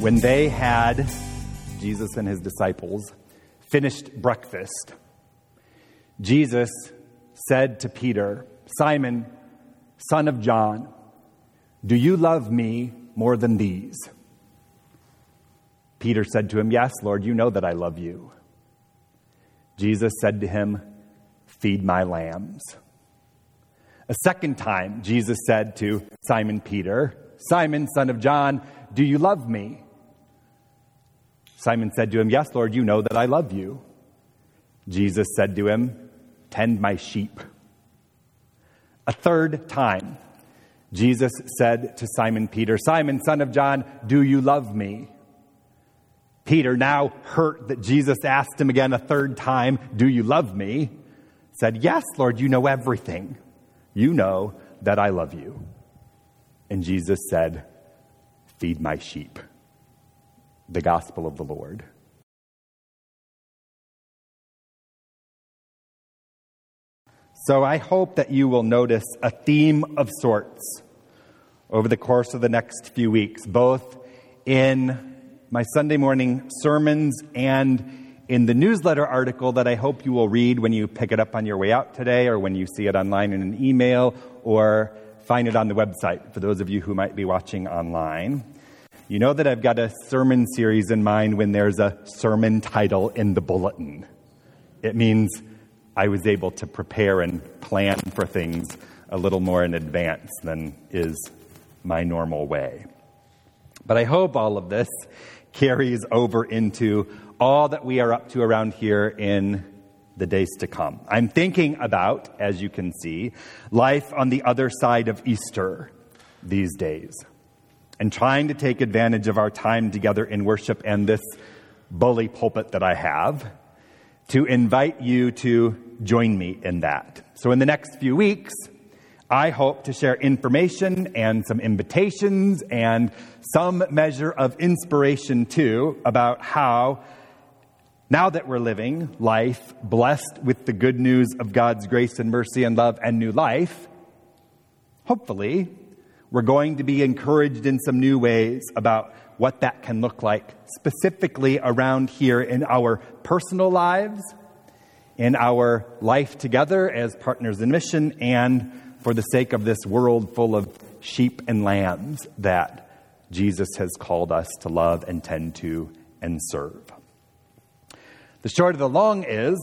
When they had, Jesus and his disciples, finished breakfast, Jesus said to Peter, Simon, son of John, do you love me more than these? Peter said to him, Yes, Lord, you know that I love you. Jesus said to him, Feed my lambs. A second time, Jesus said to Simon Peter, Simon, son of John, do you love me? Simon said to him, Yes, Lord, you know that I love you. Jesus said to him, Tend my sheep. A third time, Jesus said to Simon Peter, Simon, son of John, do you love me? Peter, now hurt that Jesus asked him again a third time, Do you love me? said, Yes, Lord, you know everything. You know that I love you. And Jesus said, Feed my sheep the gospel of the Lord. So I hope that you will notice a theme of sorts over the course of the next few weeks, both in my Sunday morning sermons and in the newsletter article that I hope you will read when you pick it up on your way out today or when you see it online in an email or find it on the website for those of you who might be watching online. You know that I've got a sermon series in mind when there's a sermon title in the bulletin. It means I was able to prepare and plan for things a little more in advance than is my normal way. But I hope all of this carries over into all that we are up to around here in the days to come. I'm thinking about, as you can see, life on the other side of Easter these days and trying to take advantage of our time together in worship and this bully pulpit that I have to invite you to join me in that. So, in the next few weeks, I hope to share information and some invitations and some measure of inspiration too about how, now that we're living life blessed with the good news of God's grace and mercy and love and new life, hopefully, we're going to be encouraged in some new ways about what that can look like, specifically around here in our personal lives, in our life together as partners in mission, and for the sake of this world full of sheep and lambs that Jesus has called us to love and tend to and serve. The short of the long is,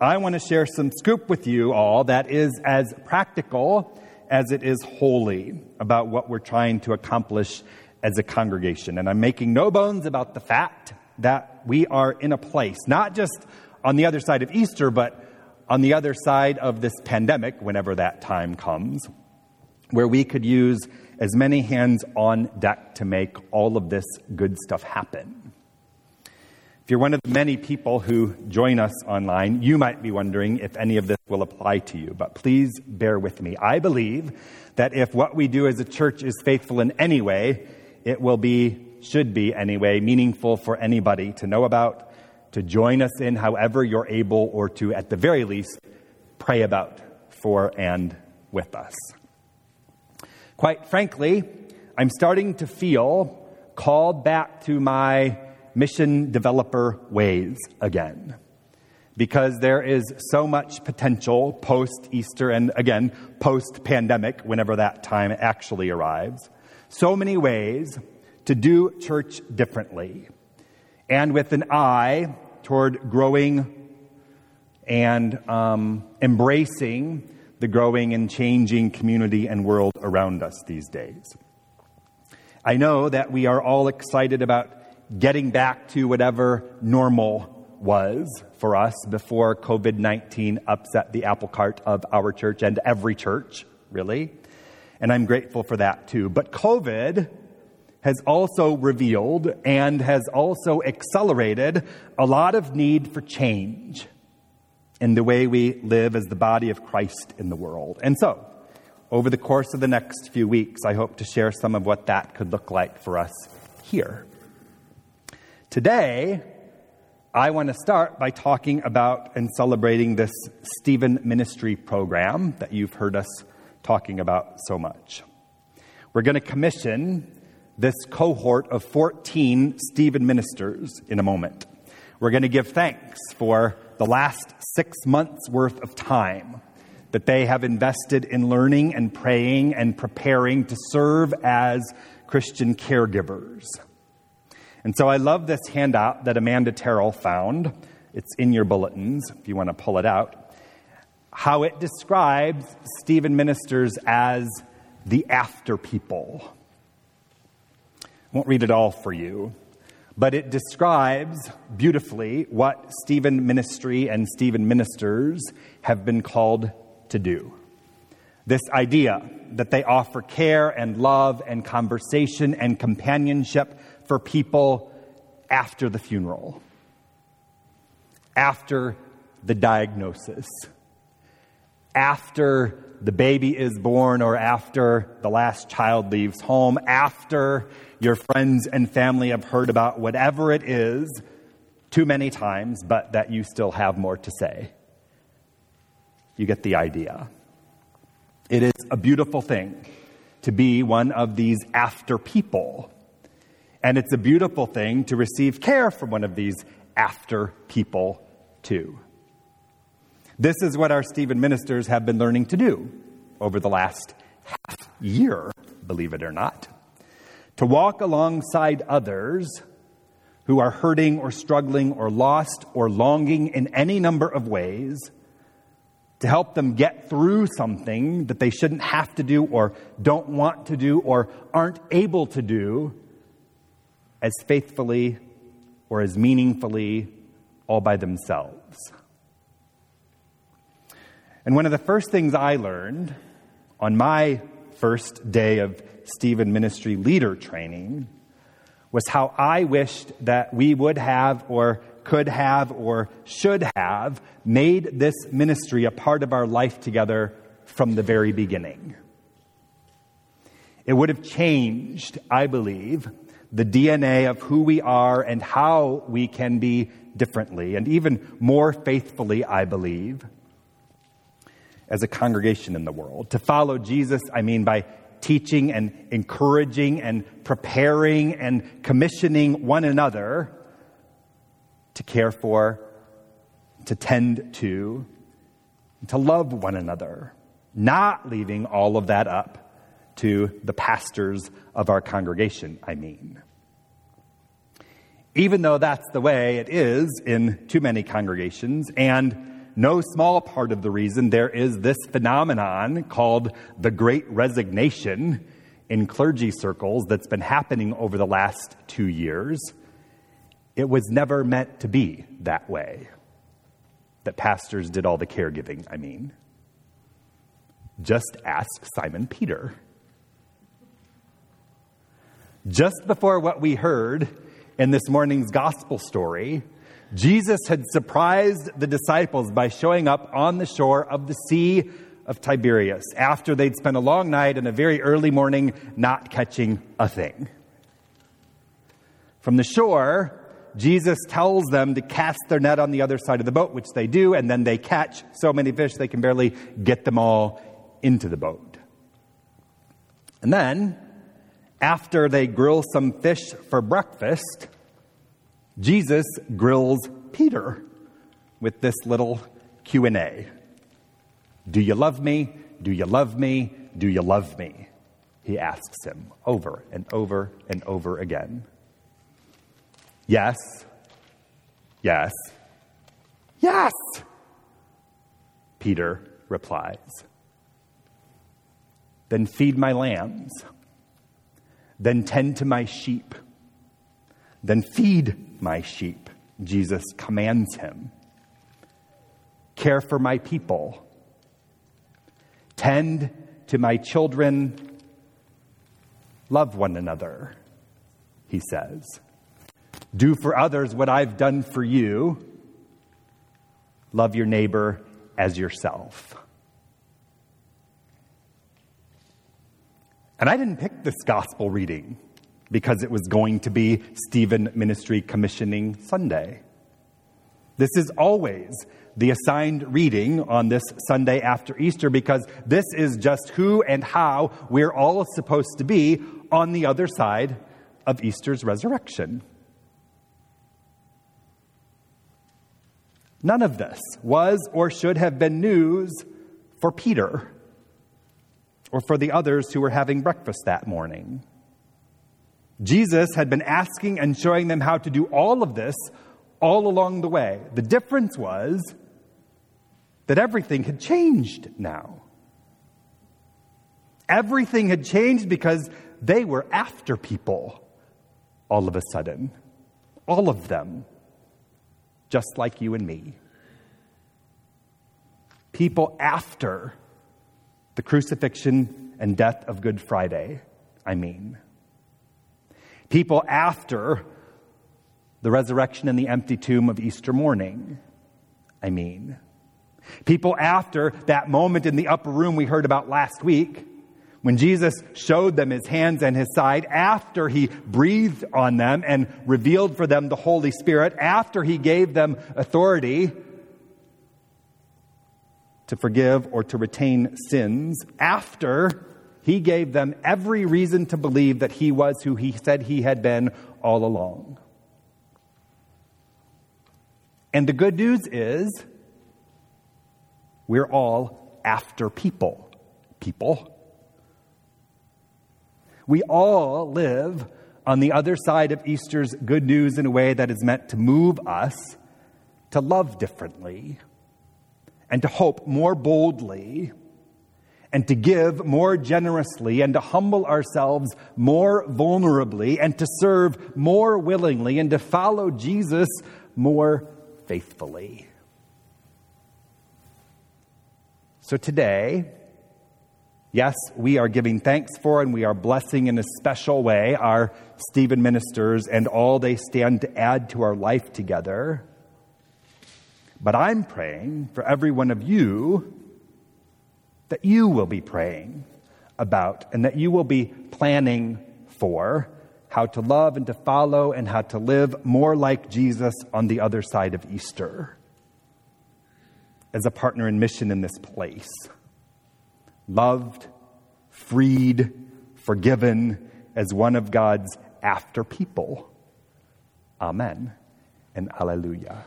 I want to share some scoop with you all that is as practical as it is holy about what we're trying to accomplish as a congregation. And I'm making no bones about the fact that we are in a place, not just on the other side of Easter, but on the other side of this pandemic, whenever that time comes, where we could use as many hands on deck to make all of this good stuff happen. If you're one of the many people who join us online, you might be wondering if any of this will apply to you, but please bear with me. I believe that if what we do as a church is faithful in any way, it will be, should be anyway, meaningful for anybody to know about, to join us in however you're able, or to, at the very least, pray about for and with us. Quite frankly, I'm starting to feel called back to my mission developer ways again. Because there is so much potential post Easter and again, post pandemic, whenever that time actually arrives. So many ways to do church differently and with an eye toward growing and um, embracing the growing and changing community and world around us these days. I know that we are all excited about getting back to whatever normal was for us before COVID 19 upset the apple cart of our church and every church, really. And I'm grateful for that too. But COVID has also revealed and has also accelerated a lot of need for change in the way we live as the body of Christ in the world. And so, over the course of the next few weeks, I hope to share some of what that could look like for us here. Today, I want to start by talking about and celebrating this Stephen Ministry program that you've heard us talking about so much. We're going to commission this cohort of 14 Stephen ministers in a moment. We're going to give thanks for the last six months worth of time that they have invested in learning and praying and preparing to serve as Christian caregivers. And so I love this handout that Amanda Terrell found. It's in your bulletins if you want to pull it out. How it describes Stephen ministers as the after people. I won't read it all for you, but it describes beautifully what Stephen ministry and Stephen ministers have been called to do. This idea that they offer care and love and conversation and companionship for people after the funeral, after the diagnosis, after the baby is born or after the last child leaves home, after your friends and family have heard about whatever it is too many times, but that you still have more to say. You get the idea. It is a beautiful thing to be one of these after people. And it's a beautiful thing to receive care from one of these after people, too. This is what our Stephen ministers have been learning to do over the last half year, believe it or not. To walk alongside others who are hurting or struggling or lost or longing in any number of ways to help them get through something that they shouldn't have to do or don't want to do or aren't able to do as faithfully or as meaningfully all by themselves. And one of the first things I learned on my first day of Stephen Ministry leader training was how I wished that we would have or could have or should have made this ministry a part of our life together from the very beginning. It would have changed, I believe, the DNA of who we are and how we can be differently, and even more faithfully, I believe, as a congregation in the world. To follow Jesus, I mean by teaching and encouraging and preparing and commissioning one another to care for, to tend to, to love one another, not leaving all of that up to the pastors of our congregation, I mean. Even though that's the way it is in too many congregations, and no small part of the reason there is this phenomenon called the Great Resignation in clergy circles that's been happening over the last two years it was never meant to be that way. That pastors did all the caregiving, I mean. Just ask Simon Peter. Just before what we heard in this morning's gospel story, Jesus had surprised the disciples by showing up on the shore of the Sea of Tiberias after they'd spent a long night and a very early morning not catching a thing. From the shore, Jesus tells them to cast their net on the other side of the boat, which they do, and then they catch so many fish they can barely get them all into the boat. And then, after they grill some fish for breakfast, Jesus grills Peter with this little Q&A. Do you love me? Do you love me? Do you love me? He asks him over and over and over again. Yes. Yes. Yes. Peter replies. Then feed my lambs. Then tend to my sheep. Then feed my sheep, Jesus commands him. Care for my people. Tend to my children. Love one another, he says. Do for others what I've done for you. Love your neighbor as yourself. And I didn't pick this gospel reading because it was going to be Stephen Ministry Commissioning Sunday. This is always the assigned reading on this Sunday after Easter because this is just who and how we're all supposed to be on the other side of Easter's resurrection. None of this was or should have been news for Peter or for the others who were having breakfast that morning. Jesus had been asking and showing them how to do all of this all along the way. The difference was that everything had changed now. Everything had changed because they were after people all of a sudden. All of them. Just like you and me. People after the crucifixion and death of Good Friday, I mean. People after the resurrection and the empty tomb of Easter morning, I mean. People after that moment in the upper room we heard about last week, when Jesus showed them his hands and his side, after he breathed on them and revealed for them the Holy Spirit, after he gave them authority to forgive or to retain sins, after he gave them every reason to believe that he was who he said he had been all along. And the good news is, we're all after people. People. We all live on the other side of Easter's good news in a way that is meant to move us to love differently and to hope more boldly and to give more generously and to humble ourselves more vulnerably and to serve more willingly and to follow Jesus more faithfully. So today, yes, we are giving thanks for and we are blessing in a special way our Stephen ministers and all they stand to add to our life together. But I'm praying for every one of you that you will be praying about and that you will be planning for how to love and to follow and how to live more like Jesus on the other side of Easter as a partner in mission in this place. Loved, freed, forgiven as one of God's after people. Amen and Alleluia.